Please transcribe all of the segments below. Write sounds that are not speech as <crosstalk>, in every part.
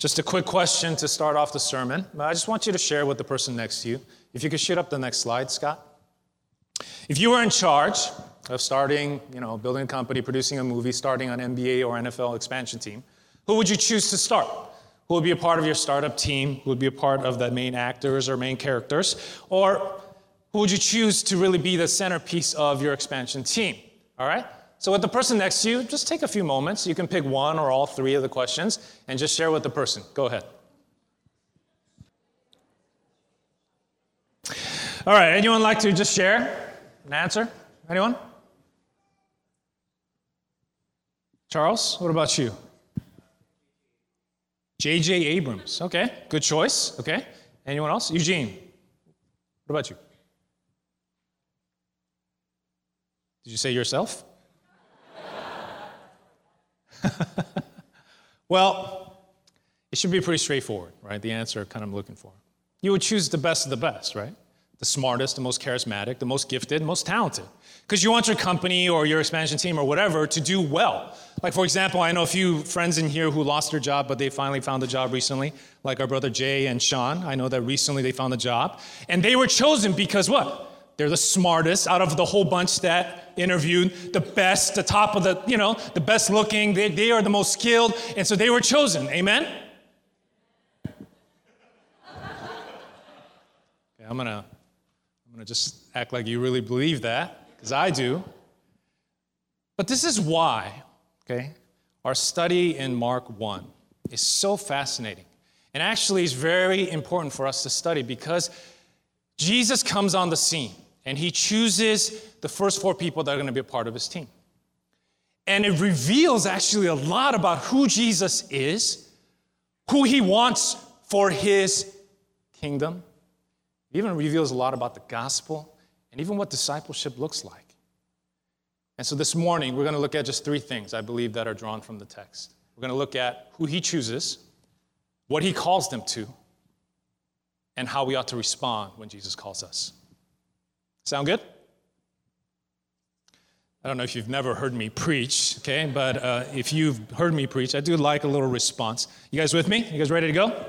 Just a quick question to start off the sermon. I just want you to share with the person next to you. If you could shoot up the next slide, Scott. If you were in charge of starting, you know, building a company, producing a movie, starting an NBA or NFL expansion team, who would you choose to start? Who would be a part of your startup team? Who would be a part of the main actors or main characters? Or who would you choose to really be the centerpiece of your expansion team? All right? So, with the person next to you, just take a few moments. You can pick one or all three of the questions and just share with the person. Go ahead. All right, anyone like to just share an answer? Anyone? Charles, what about you? J.J. Abrams. Okay, good choice. Okay. Anyone else? Eugene, what about you? Did you say yourself? Well, it should be pretty straightforward, right? The answer kind of I'm looking for. You would choose the best of the best, right? The smartest, the most charismatic, the most gifted, most talented. Because you want your company or your expansion team or whatever to do well. Like, for example, I know a few friends in here who lost their job, but they finally found a job recently, like our brother Jay and Sean. I know that recently they found a job. And they were chosen because what? They're the smartest out of the whole bunch that interviewed, the best, the top of the, you know, the best looking. They, they are the most skilled. And so they were chosen. Amen? Okay, I'm going to I'm going to just act like you really believe that, because I do. But this is why, okay, our study in Mark 1 is so fascinating. And actually, is very important for us to study because Jesus comes on the scene and he chooses the first four people that are going to be a part of his team. And it reveals actually a lot about who Jesus is, who he wants for his kingdom, it even reveals a lot about the gospel and even what discipleship looks like. And so this morning, we're going to look at just three things I believe that are drawn from the text. We're going to look at who he chooses, what he calls them to, and how we ought to respond when Jesus calls us. Sound good? I don't know if you've never heard me preach, okay, but uh, if you've heard me preach, I do like a little response. You guys with me? You guys ready to go?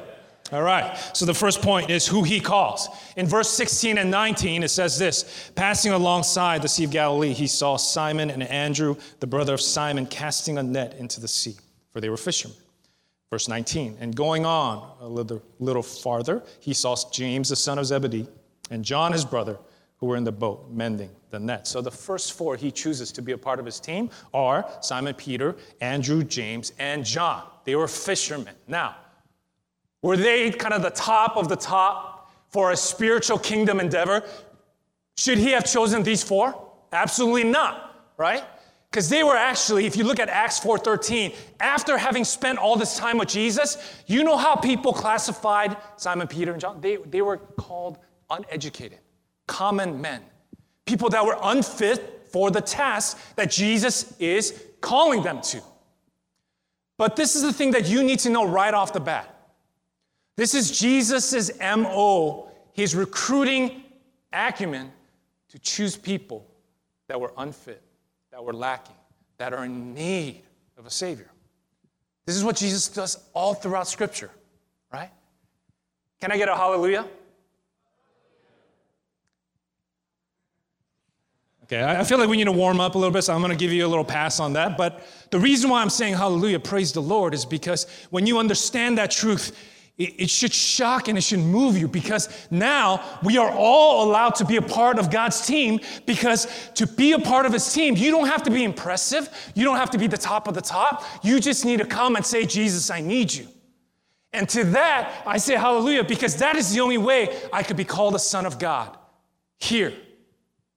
All right. So the first point is who he calls. In verse 16 and 19, it says this Passing alongside the Sea of Galilee, he saw Simon and Andrew, the brother of Simon, casting a net into the sea, for they were fishermen. Verse 19, and going on a little, little farther, he saw James, the son of Zebedee, and John, his brother, who were in the boat mending the net. So the first four he chooses to be a part of his team are Simon Peter, Andrew, James, and John. They were fishermen. Now, were they kind of the top of the top for a spiritual kingdom endeavor? Should he have chosen these four? Absolutely not, right? Because they were actually, if you look at Acts 4:13, after having spent all this time with Jesus, you know how people classified Simon Peter and John? They, they were called uneducated, common men, people that were unfit for the task that Jesus is calling them to. But this is the thing that you need to know right off the bat. This is Jesus' MO, his recruiting acumen to choose people that were unfit, that were lacking, that are in need of a Savior. This is what Jesus does all throughout Scripture, right? Can I get a hallelujah? Okay, I feel like we need to warm up a little bit, so I'm going to give you a little pass on that. But the reason why I'm saying hallelujah, praise the Lord, is because when you understand that truth, it should shock and it should move you because now we are all allowed to be a part of God's team because to be a part of His team, you don't have to be impressive. You don't have to be the top of the top. You just need to come and say, Jesus, I need you. And to that, I say hallelujah because that is the only way I could be called a son of God here.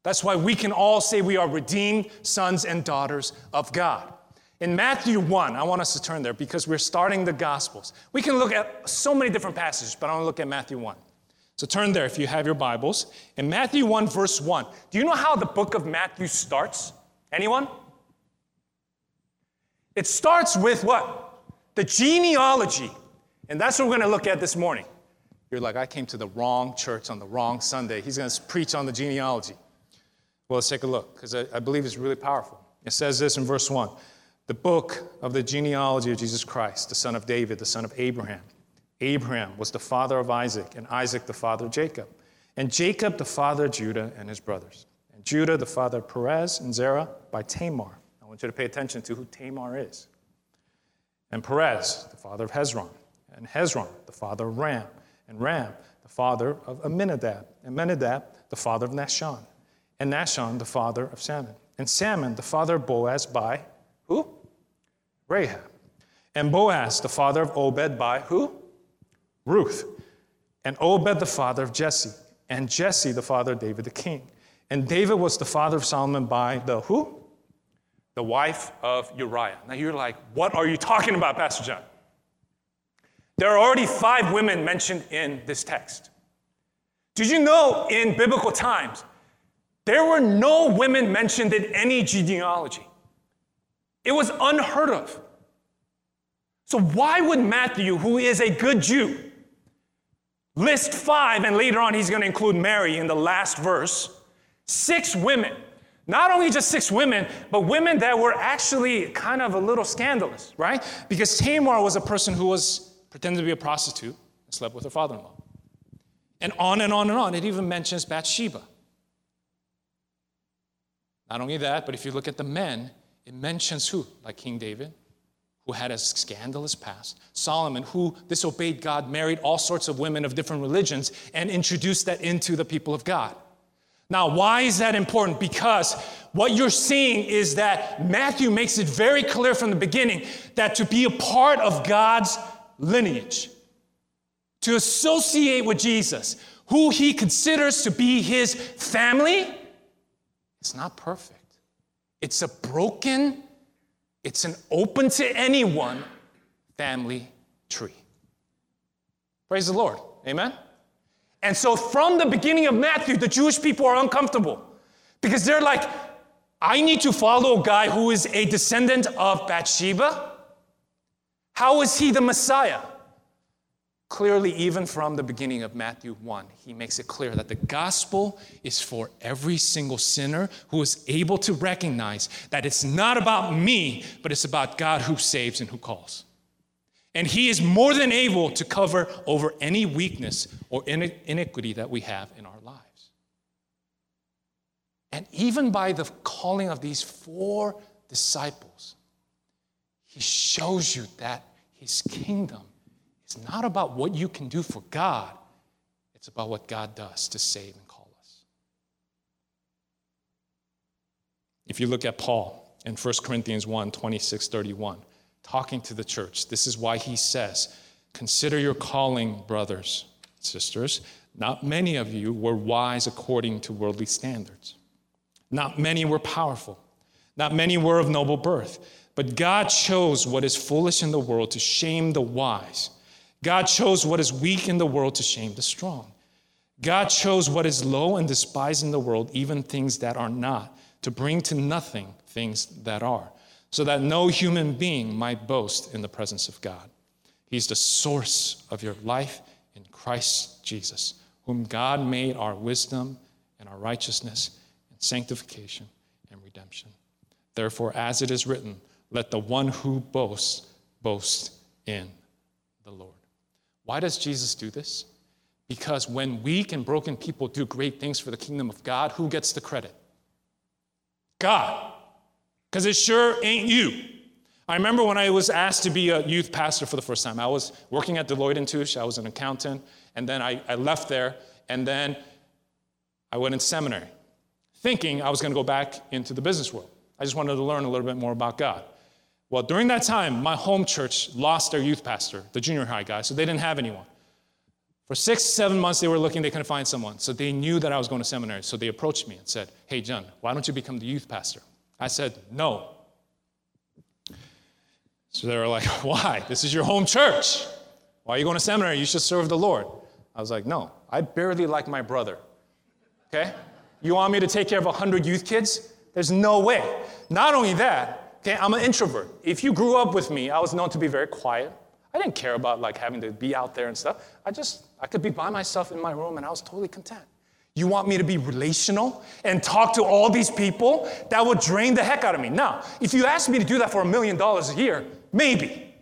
That's why we can all say we are redeemed sons and daughters of God. In Matthew 1, I want us to turn there because we're starting the Gospels. We can look at so many different passages, but I want to look at Matthew 1. So turn there if you have your Bibles. In Matthew 1, verse 1, do you know how the book of Matthew starts? Anyone? It starts with what? The genealogy. And that's what we're going to look at this morning. You're like, I came to the wrong church on the wrong Sunday. He's going to preach on the genealogy. Well, let's take a look because I, I believe it's really powerful. It says this in verse 1 the book of the genealogy of Jesus Christ, the son of David, the son of Abraham. Abraham was the father of Isaac, and Isaac the father of Jacob, and Jacob the father of Judah and his brothers, and Judah the father of Perez and Zerah by Tamar. I want you to pay attention to who Tamar is. And Perez, the father of Hezron, and Hezron, the father of Ram, and Ram, the father of Amminadab, and Amminadab, the father of Nahshon, and Nahshon, the father of Salmon, and Salmon, the father of Boaz by who? Rahab. And Boaz, the father of Obed by who? Ruth. And Obed, the father of Jesse. And Jesse, the father of David the king. And David was the father of Solomon by the who? The wife of Uriah. Now you're like, what are you talking about, Pastor John? There are already five women mentioned in this text. Did you know in biblical times, there were no women mentioned in any genealogy? It was unheard of. So, why would Matthew, who is a good Jew, list five, and later on he's going to include Mary in the last verse, six women? Not only just six women, but women that were actually kind of a little scandalous, right? Because Tamar was a person who was pretended to be a prostitute and slept with her father in law. And on and on and on. It even mentions Bathsheba. Not only that, but if you look at the men, it mentions who? Like King David, who had a scandalous past. Solomon, who disobeyed God, married all sorts of women of different religions and introduced that into the people of God. Now, why is that important? Because what you're seeing is that Matthew makes it very clear from the beginning that to be a part of God's lineage, to associate with Jesus, who he considers to be his family, it's not perfect. It's a broken, it's an open to anyone family tree. Praise the Lord. Amen? And so from the beginning of Matthew, the Jewish people are uncomfortable because they're like, I need to follow a guy who is a descendant of Bathsheba. How is he the Messiah? Clearly, even from the beginning of Matthew 1, he makes it clear that the gospel is for every single sinner who is able to recognize that it's not about me, but it's about God who saves and who calls. And he is more than able to cover over any weakness or iniquity that we have in our lives. And even by the calling of these four disciples, he shows you that his kingdom is not about what you can do for God, it's about what God does to save and call us. If you look at Paul in 1 Corinthians 1 26 31, talking to the church, this is why he says, Consider your calling, brothers, sisters. Not many of you were wise according to worldly standards. Not many were powerful. Not many were of noble birth. But God chose what is foolish in the world to shame the wise. God chose what is weak in the world to shame the strong. God chose what is low and despised in the world, even things that are not, to bring to nothing things that are, so that no human being might boast in the presence of God. He's the source of your life in Christ Jesus, whom God made our wisdom and our righteousness and sanctification and redemption. Therefore, as it is written, let the one who boasts boast in the Lord. Why does Jesus do this? Because when weak and broken people do great things for the kingdom of God, who gets the credit? God. Because it sure ain't you. I remember when I was asked to be a youth pastor for the first time. I was working at Deloitte and Touche, I was an accountant, and then I, I left there, and then I went in seminary, thinking I was going to go back into the business world. I just wanted to learn a little bit more about God. Well, during that time, my home church lost their youth pastor, the junior high guy, so they didn't have anyone. For six, seven months, they were looking, they couldn't find someone. So they knew that I was going to seminary. So they approached me and said, Hey, John, why don't you become the youth pastor? I said, No. So they were like, <laughs> Why? This is your home church. Why are you going to seminary? You should serve the Lord. I was like, No, I barely like my brother. Okay? You want me to take care of 100 youth kids? There's no way. Not only that, Okay, I'm an introvert. If you grew up with me, I was known to be very quiet. I didn't care about like having to be out there and stuff. I just I could be by myself in my room and I was totally content. You want me to be relational and talk to all these people? That would drain the heck out of me. Now, if you asked me to do that for a million dollars a year, maybe.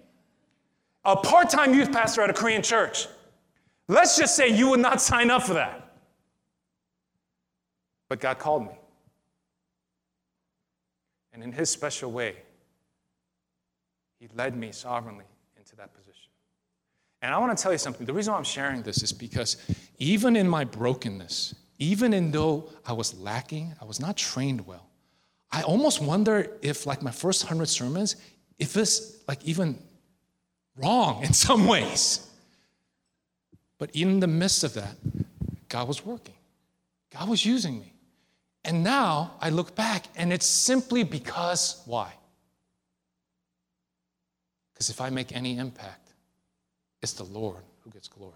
A part time youth pastor at a Korean church, let's just say you would not sign up for that. But God called me. And in His special way, He led me sovereignly into that position. And I want to tell you something. The reason why I'm sharing this is because even in my brokenness, even in though I was lacking, I was not trained well, I almost wonder if, like my first hundred sermons, if it's like even wrong in <laughs> some ways. But in the midst of that, God was working. God was using me. And now I look back and it's simply because why? Because if I make any impact, it's the Lord who gets glory.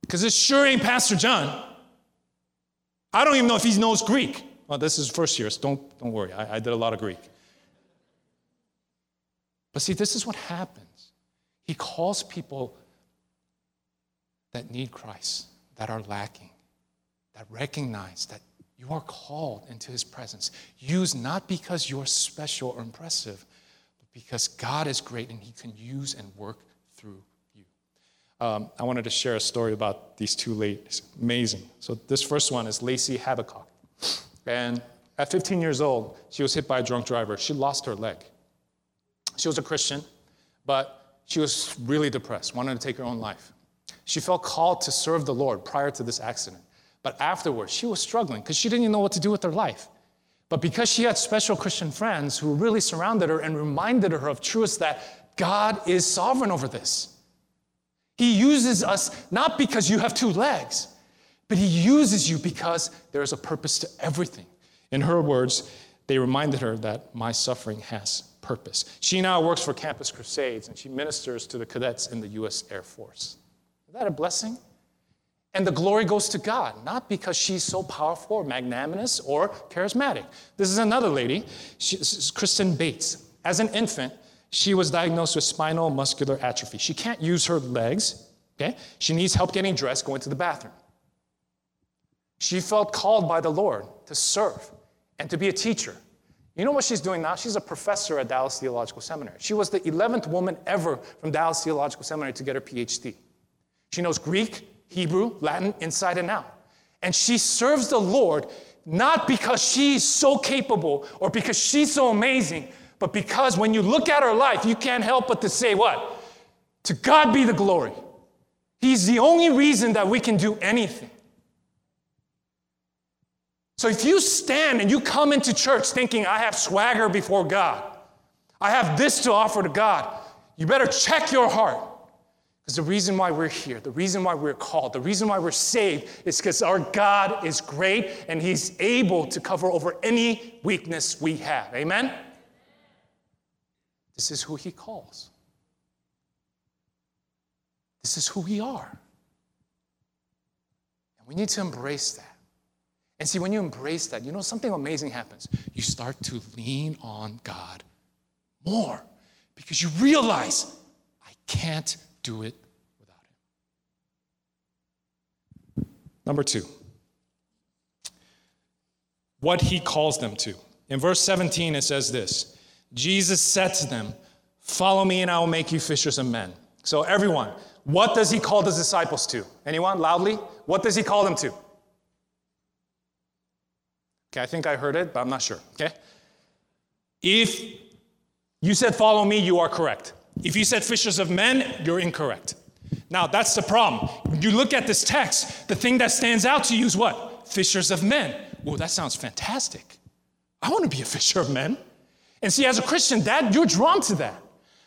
Because it sure ain't Pastor John. I don't even know if he knows Greek. Well, this is first year, so don't, don't worry. I, I did a lot of Greek. But see, this is what happens. He calls people that need Christ, that are lacking, that recognize that you are called into his presence. Used not because you're special or impressive, but because God is great and he can use and work through um, I wanted to share a story about these two ladies. Amazing. So, this first one is Lacey Habakkuk. And at 15 years old, she was hit by a drunk driver. She lost her leg. She was a Christian, but she was really depressed, wanted to take her own life. She felt called to serve the Lord prior to this accident. But afterwards, she was struggling because she didn't even know what to do with her life. But because she had special Christian friends who really surrounded her and reminded her of truths that God is sovereign over this. He uses us not because you have two legs, but He uses you because there is a purpose to everything. In her words, they reminded her that my suffering has purpose. She now works for Campus Crusades and she ministers to the cadets in the U.S. Air Force. Is that a blessing? And the glory goes to God, not because she's so powerful or magnanimous or charismatic. This is another lady, she, Kristen Bates. As an infant, she was diagnosed with spinal muscular atrophy. She can't use her legs, okay? She needs help getting dressed, going to the bathroom. She felt called by the Lord to serve and to be a teacher. You know what she's doing now? She's a professor at Dallas Theological Seminary. She was the 11th woman ever from Dallas Theological Seminary to get her PhD. She knows Greek, Hebrew, Latin inside and out. And she serves the Lord not because she's so capable or because she's so amazing, but because when you look at her life, you can't help but to say, what? To God be the glory. He's the only reason that we can do anything. So if you stand and you come into church thinking, I have swagger before God, I have this to offer to God, you better check your heart. Because the reason why we're here, the reason why we're called, the reason why we're saved is because our God is great and He's able to cover over any weakness we have. Amen? This is who He calls. This is who we are. And we need to embrace that. And see, when you embrace that, you know, something amazing happens. You start to lean on God more because you realize, I can't do it without Him. Number two, what He calls them to. In verse 17, it says this Jesus said to them, Follow me and I will make you fishers of men. So, everyone, what does he call the disciples to? Anyone loudly? What does he call them to? Okay, I think I heard it, but I'm not sure. Okay? If you said follow me, you are correct. If you said fishers of men, you're incorrect. Now, that's the problem. When you look at this text, the thing that stands out to you is what? Fishers of men. Well, that sounds fantastic. I want to be a <laughs> fisher of men. And see, as a Christian, that you're drawn to that.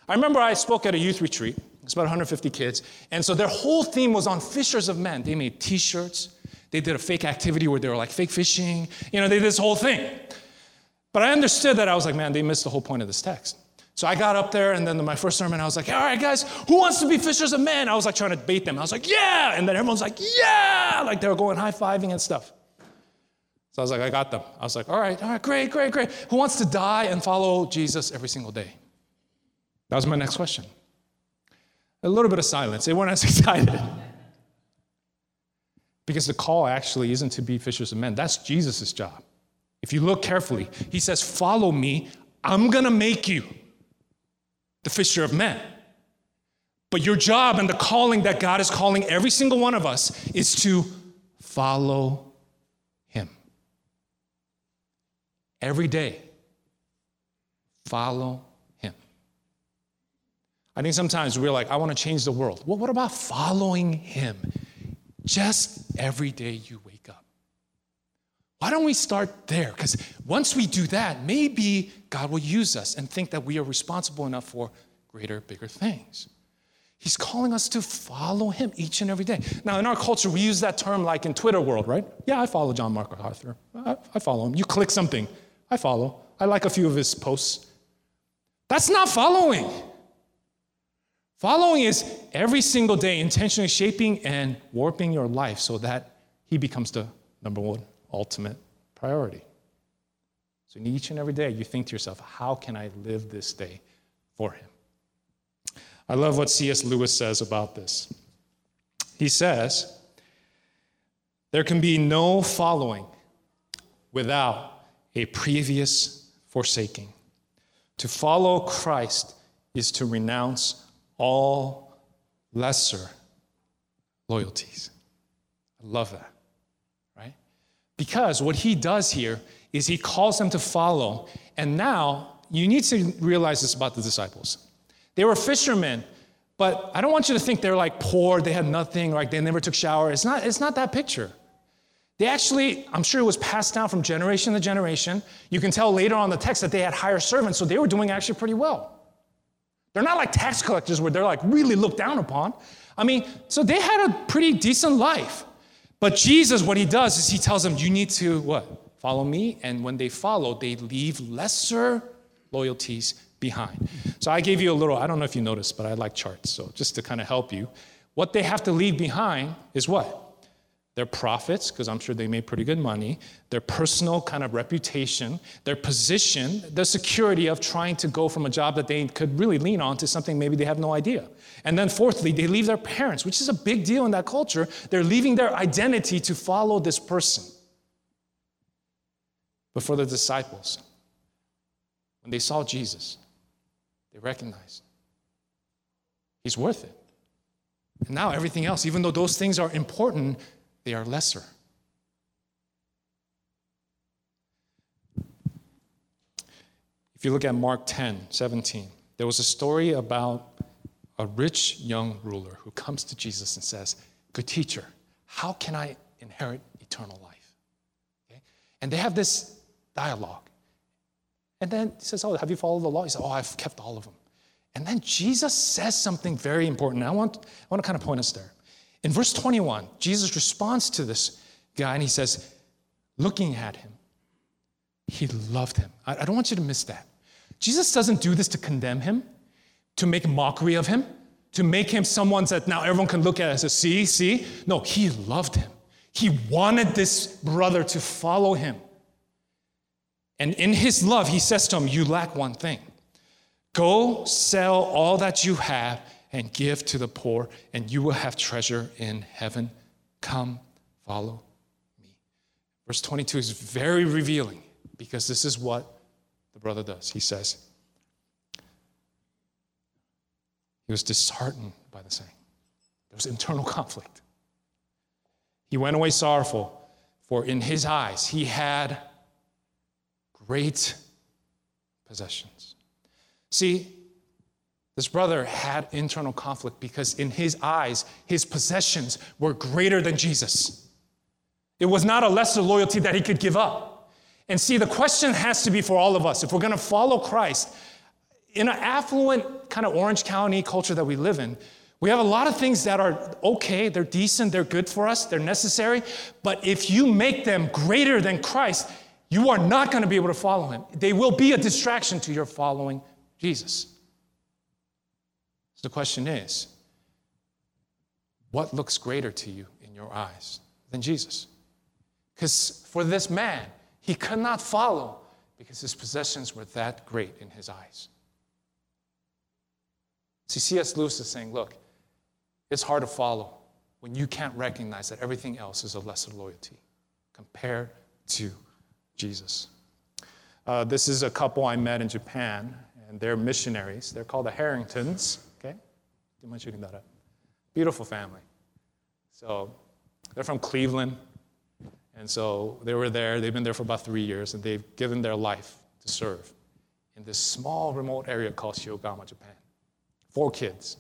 I remember I spoke at a youth retreat. It's about 150 kids. And so their whole theme was on fishers of men. They made t-shirts. They did a fake activity where they were like fake fishing. You know, they did this whole thing. But I understood that I was like, man, they missed the whole point of this text. So I got up there, and then my first sermon, I was like, all right, guys, who wants to be fishers of men? I was like trying to bait them. I was like, yeah. And then everyone's like, yeah. Like they were going high fiving and stuff. So I was like, I got them. I was like, all right, all right, great, great, great. Who wants to die and follow Jesus every single day? That was my next question. A little bit of silence. They weren't as <laughs> excited. Because the call actually isn't to be fishers of men, that's Jesus' job. If you look carefully, he says, Follow me, I'm gonna make you the fisher of men. But your job and the calling that God is calling every single one of us is to follow him. Every day, follow him. I think sometimes we're like, I want to change the world. Well, what about following him? Just every day you wake. Why don't we start there? Because once we do that, maybe God will use us and think that we are responsible enough for greater, bigger things. He's calling us to follow him each and every day. Now, in our culture, we use that term like in Twitter world, right? Yeah, I follow John MacArthur. I, I follow him. You click something, I follow. I like a few of his posts. That's not following. Following is every single day intentionally shaping and warping your life so that he becomes the number one ultimate priority. So, in each and every day, you think to yourself, how can I live this day for him? I love what C.S. Lewis says about this. He says, There can be no following without a previous forsaking. To follow Christ is to renounce all lesser loyalties. I love that? Because what he does here is he calls them to follow. And now you need to realize this about the disciples. They were fishermen, but I don't want you to think they're like poor, they had nothing, like they never took shower. It's not, it's not that picture. They actually, I'm sure it was passed down from generation to generation. You can tell later on the text that they had higher servants, so they were doing actually pretty well. They're not like tax collectors where they're like really looked down upon. I mean, so they had a pretty decent life. But Jesus, what he does is he tells them, you need to what? Follow me. And when they follow, they leave lesser loyalties behind. So I gave you a little, I don't know if you noticed, but I like charts. So just to kind of help you, what they have to leave behind is what? Their profits, because I'm sure they made pretty good money, their personal kind of reputation, their position, the security of trying to go from a job that they could really lean on to something maybe they have no idea. And then, fourthly, they leave their parents, which is a big deal in that culture. They're leaving their identity to follow this person. But for the disciples, when they saw Jesus, they recognized he's worth it. And now everything else, even though those things are important, they are lesser. If you look at Mark 10, 17, there was a story about a rich young ruler who comes to Jesus and says, Good teacher, how can I inherit eternal life? Okay? And they have this dialogue. And then he says, Oh, have you followed the law? He says, Oh, I've kept all of them. And then Jesus says something very important. I want, I want to kind of point us there. In verse 21, Jesus responds to this guy and he says, looking at him, he loved him. I, I don't want you to miss that. Jesus doesn't do this to condemn him, to make mockery of him, to make him someone that now everyone can look at and say, see, see. No, he loved him. He wanted this brother to follow him. And in his love, he says to him, You lack one thing. Go sell all that you have and give to the poor, and you will have treasure in heaven. Come, follow me. Verse 22 is very revealing because this is what the brother does. He says, He was disheartened by the saying. There was internal <laughs> conflict. He went away sorrowful, for in his eyes he had great possessions. See, this brother had internal conflict because, in his eyes, his possessions were greater than Jesus. It was not a lesser loyalty that he could give up. And see, the question has to be for all of us if we're going to follow Christ in an affluent kind of Orange County culture that we live in, we have a lot of things that are okay, they're decent, they're good for us, they're necessary. But if you make them greater than Christ, you are not going to be able to follow him. They will be a distraction to your following Jesus. The question is what looks greater to you in your eyes than Jesus? Because for this man, he could not follow because his possessions were that great in his eyes. See, C.S. Lewis is saying, look, it's hard to follow when you can't recognize that everything else is a lesser loyalty compared to Jesus. Uh, this is a couple I met in Japan, and they're missionaries. They're called the Harringtons. You mind shooting that up? Beautiful family. So they're from Cleveland. And so they were there. They've been there for about three years, and they've given their life to serve in this small, remote area called Shiogama, Japan. Four kids.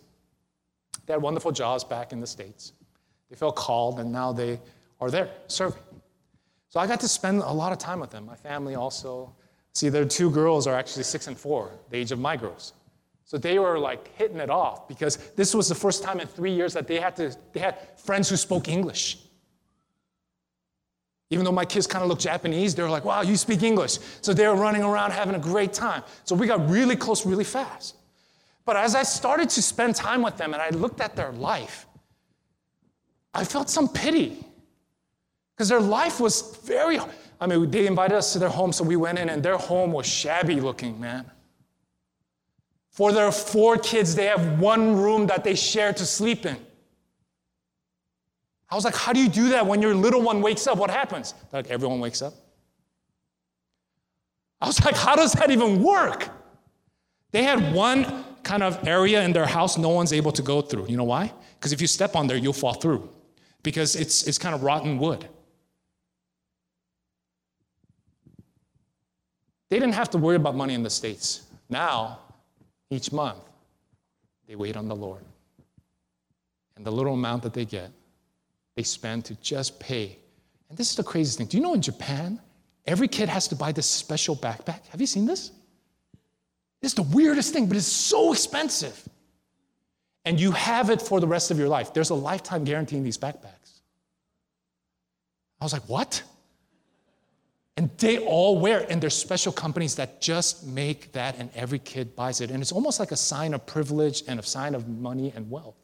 They had wonderful jobs back in the States. They felt called, and now they are there serving. So I got to spend a lot of time with them. My family also. See, their two girls are actually six and four, the age of my girls. So they were like hitting it off because this was the first time in three years that they had to, they had friends who spoke English. Even though my kids kind of look Japanese, they were like, wow, you speak English. So they were running around having a great time. So we got really close really fast. But as I started to spend time with them and I looked at their life, I felt some pity because their life was very, I mean, they invited us to their home, so we went in and their home was shabby looking, man. For their four kids, they have one room that they share to sleep in. I was like, how do you do that when your little one wakes up? What happens? Like, everyone wakes up. I was <laughs> like, how does that even work? They had one kind of area in their house no one's able to go through. You know why? Because if you step on there, you'll fall through. Because it's, it's kind of rotten wood. They didn't have to worry about money in the States. Now, each month, they wait on the Lord. And the little amount that they get, they spend to just pay. And this is the craziest thing. Do you know in Japan, every kid has to buy this special backpack? Have you seen this? It's the weirdest thing, but it's so expensive. And you have it for the rest of your life. There's a lifetime guarantee in these backpacks. I was like, what? And they all wear, and there's special companies that just make that, and every kid buys it. And it's almost like a sign of privilege and a sign of money and wealth.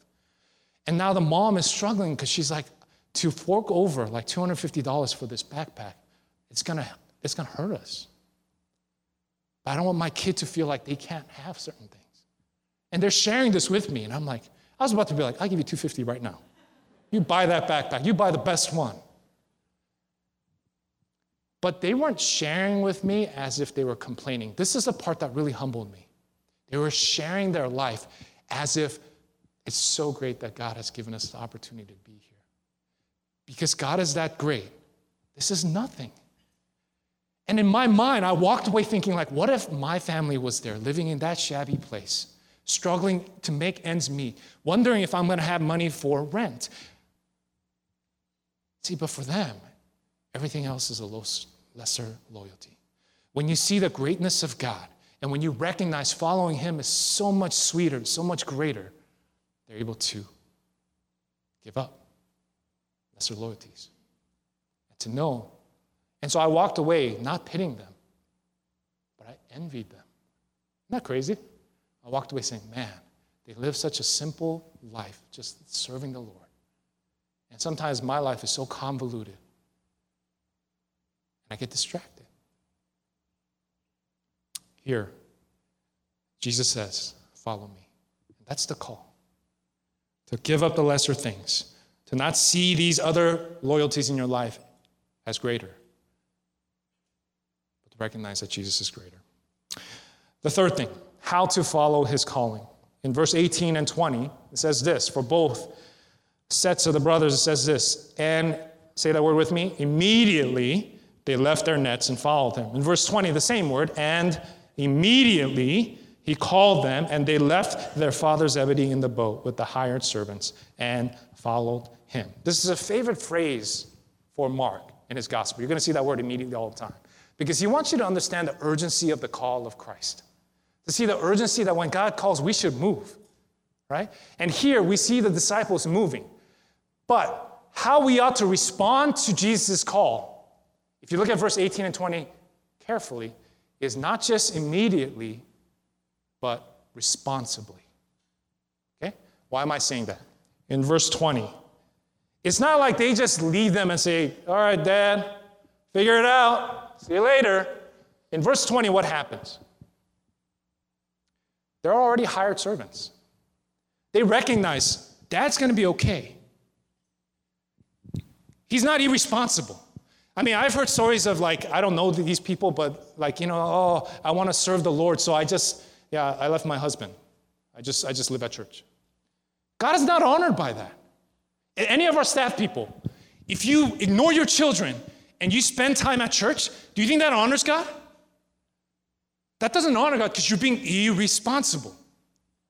And now the mom is struggling because she's like, to fork over like $250 for this backpack, it's gonna, it's gonna hurt us. But I don't want my kid to feel like they can't have certain things. And they're sharing this with me, and I'm like, I was about to be like, I'll give you 250 right now. You buy that backpack, you buy the best one. But they weren't sharing with me as if they were complaining. This is the part that really humbled me. They were sharing their life as if it's so great that God has given us the opportunity to be here. Because God is that great. This is nothing. And in my mind, I walked away thinking, like, what if my family was there, living in that shabby place, struggling to make ends meet, wondering if I'm going to have money for rent? See, but for them, Everything else is a lesser loyalty. When you see the greatness of God and when you recognize following Him is so much sweeter, so much greater, they're able to give up lesser loyalties and to know. And so I walked away not pitting them, but I envied them. Isn't that crazy? I walked away saying, man, they live such a simple life, just serving the Lord. And sometimes my life is so convoluted. I get distracted. Here, Jesus says, Follow me. That's the call to give up the lesser things, to not see these other loyalties in your life as greater, but to recognize that Jesus is greater. The third thing, how to follow his calling. In verse 18 and 20, it says this for both sets of the brothers, it says this, and say that word with me, immediately they left their nets and followed him. In verse 20, the same word, and immediately he called them, and they left their father Zebedee in the boat with the hired servants and followed him. This is a favorite phrase for Mark in his gospel. You're going to see that word immediately all the time because he wants you to understand the urgency of the call of Christ. To see the urgency that when God calls, we should move, right? And here we see the disciples moving. But how we ought to respond to Jesus' call if you look at verse 18 and 20 carefully, is not just immediately, but responsibly. Okay? Why am I saying that? In verse 20, it's not like they just leave them and say, All right, dad, figure it out. See you later. In verse 20, what happens? They're already hired servants. They recognize dad's going to be okay. He's not irresponsible. I mean, I've heard stories of like, I don't know these people, but like, you know, oh, I want to serve the Lord, so I just, yeah, I left my husband. I just, I just live at church. God is not honored by that. Any of our staff people, if you ignore your children and you spend time at church, do you think that honors God? That doesn't honor God because you're being irresponsible,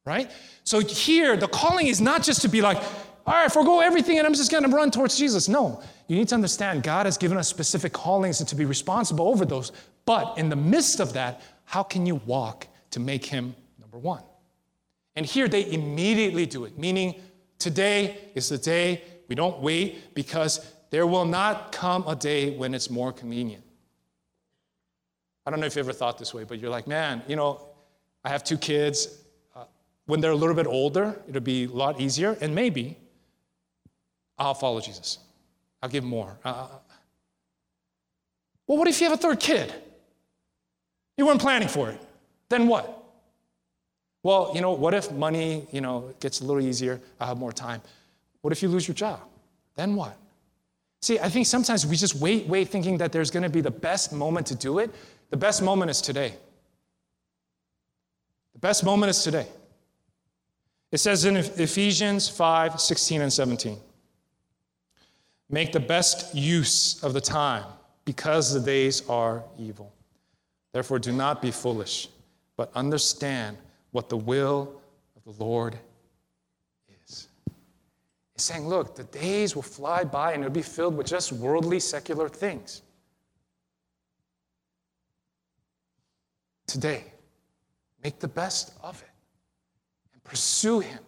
right? So here, the calling is not just to be like, all right, forego everything and I'm just going to run towards Jesus. No, you need to understand God has given us specific callings and to be responsible over those. But in the midst of that, how can you walk to make Him number one? And here they immediately do it, meaning today is the day. We don't wait because there will not come a day when it's more convenient. I don't know if you ever thought this way, but you're like, man, you know, I have two kids. Uh, when they're a little bit older, it'll be a lot easier, and maybe I'll follow Jesus. I'll give more. Uh, uh, uh, well, what if you have a third kid? You weren't planning for it. Then what? Well, you know, what if money, you know, gets a little easier? I'll have more time. What if you lose your job? Then what? See, I think sometimes we just wait, wait, thinking that there's going to be the best moment to do it. The best moment is today. The best moment is today. It says in Ephesians 5 16 and 17 Make the best use of the time because the days are evil. Therefore, do not be foolish, but understand what the will of the Lord is. He's saying, look, the days will fly by and it'll be filled with just worldly, secular things. Today, make the best of it and pursue Him.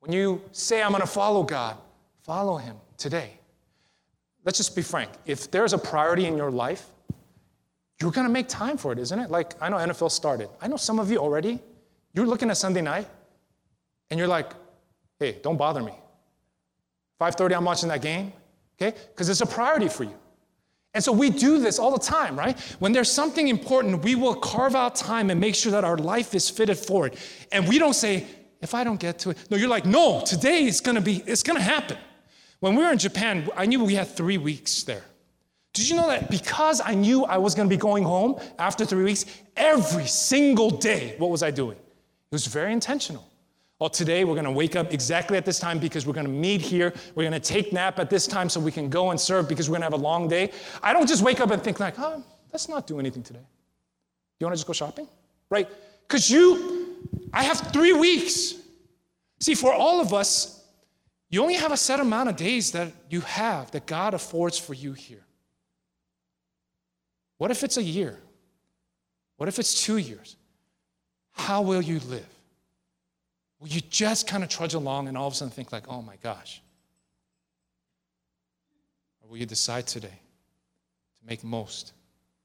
When you say, I'm going to follow God, follow Him today. Let's just be frank. If there's a priority in your life, you're going to make time for it, isn't it? Like, I know NFL started. I know some of you already, you're looking at Sunday night and you're like, hey, don't bother me. 5.30, I'm watching that game, okay? Because it's a priority for you. And so we do this all the time, right? When there's something important, we will carve out time and make sure that our life is fitted for it. And we don't say, if I don't get to it, no, you're like, no, today is gonna be, it's gonna happen. When we were in Japan, I knew we had three weeks there. Did you know that because I knew I was going to be going home after three weeks, every single day, what was I doing? It was very intentional. Well, today we're going to wake up exactly at this time because we're going to meet here. We're going to take nap at this time so we can go and serve because we're going to have a long day. I don't just wake up and think like, oh, let's not do anything today. You want to just go shopping? Right? Because you, I have three weeks. See, for all of us, you only have a set amount of days that you have that God affords for you here. What if it's a year? What if it's two years? How will you live? Will you just kind of trudge along and all of a sudden think, like, oh my gosh? Or will you decide today to make most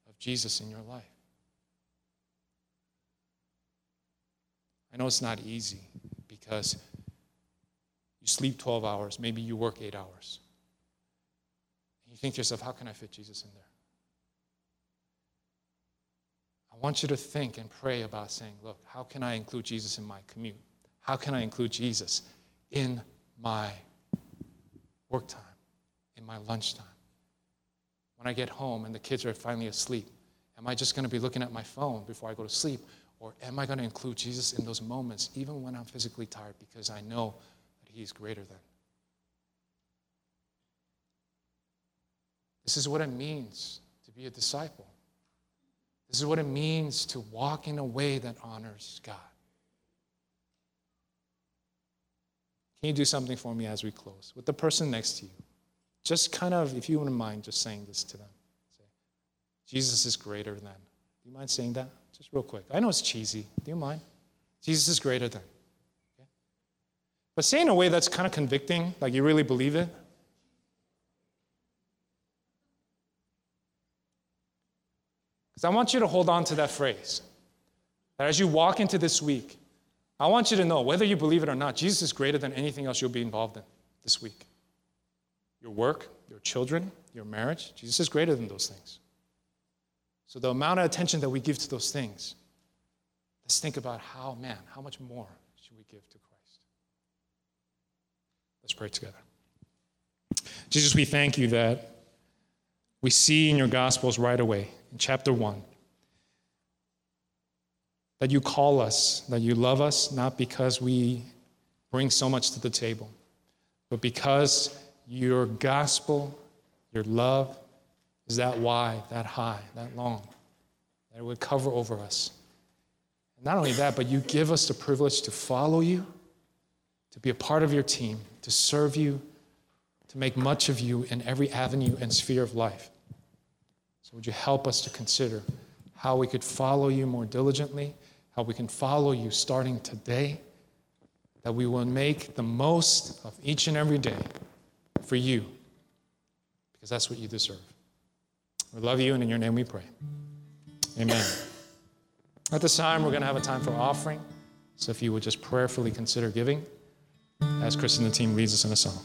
of Jesus in your life? I know it's not easy because you sleep 12 hours, maybe you work eight hours. You think to yourself, how can I fit Jesus in there? I want you to think and pray about saying, look, how can I include Jesus in my commute? How can I include Jesus in my work time, in my lunchtime? When I get home and the kids are finally asleep, am I just going to be looking at my phone before I go to sleep? Or am I going to include Jesus in those moments, even when I'm physically tired, because I know He's greater than? This is what it means to be a disciple. This is what it means to walk in a way that honors God. Can you do something for me as we close? With the person next to you, just kind of, if you wouldn't mind, just saying this to them. Say, Jesus is greater than. Do you mind saying that? Just real quick. I know it's cheesy. Do you mind? Jesus is greater than. But say in a way that's kind of convicting, like you really believe it. Because I want you to hold on to that phrase. That as you walk into this week, I want you to know, whether you believe it or not, Jesus is greater than anything else you'll be involved in this week. Your work, your children, your marriage, Jesus is greater than those things. So, the amount of attention that we give to those things, let's think about how, man, how much more should we give to? Let's pray together. Jesus, we thank you that we see in your Gospels right away, in chapter 1, that you call us, that you love us, not because we bring so much to the table, but because your gospel, your love, is that wide, that high, that long, that it would cover over us. Not only that, but you give us the privilege to follow you, to be a part of your team, to serve you, to make much of you in every avenue and sphere of life. So, would you help us to consider how we could follow you more diligently, how we can follow you starting today, that we will make the most of each and every day for you, because that's what you deserve. We love you, and in your name we pray. Amen. At this time, we're going to have a time for offering. So if you would just prayerfully consider giving as Chris and the team leads us in a song.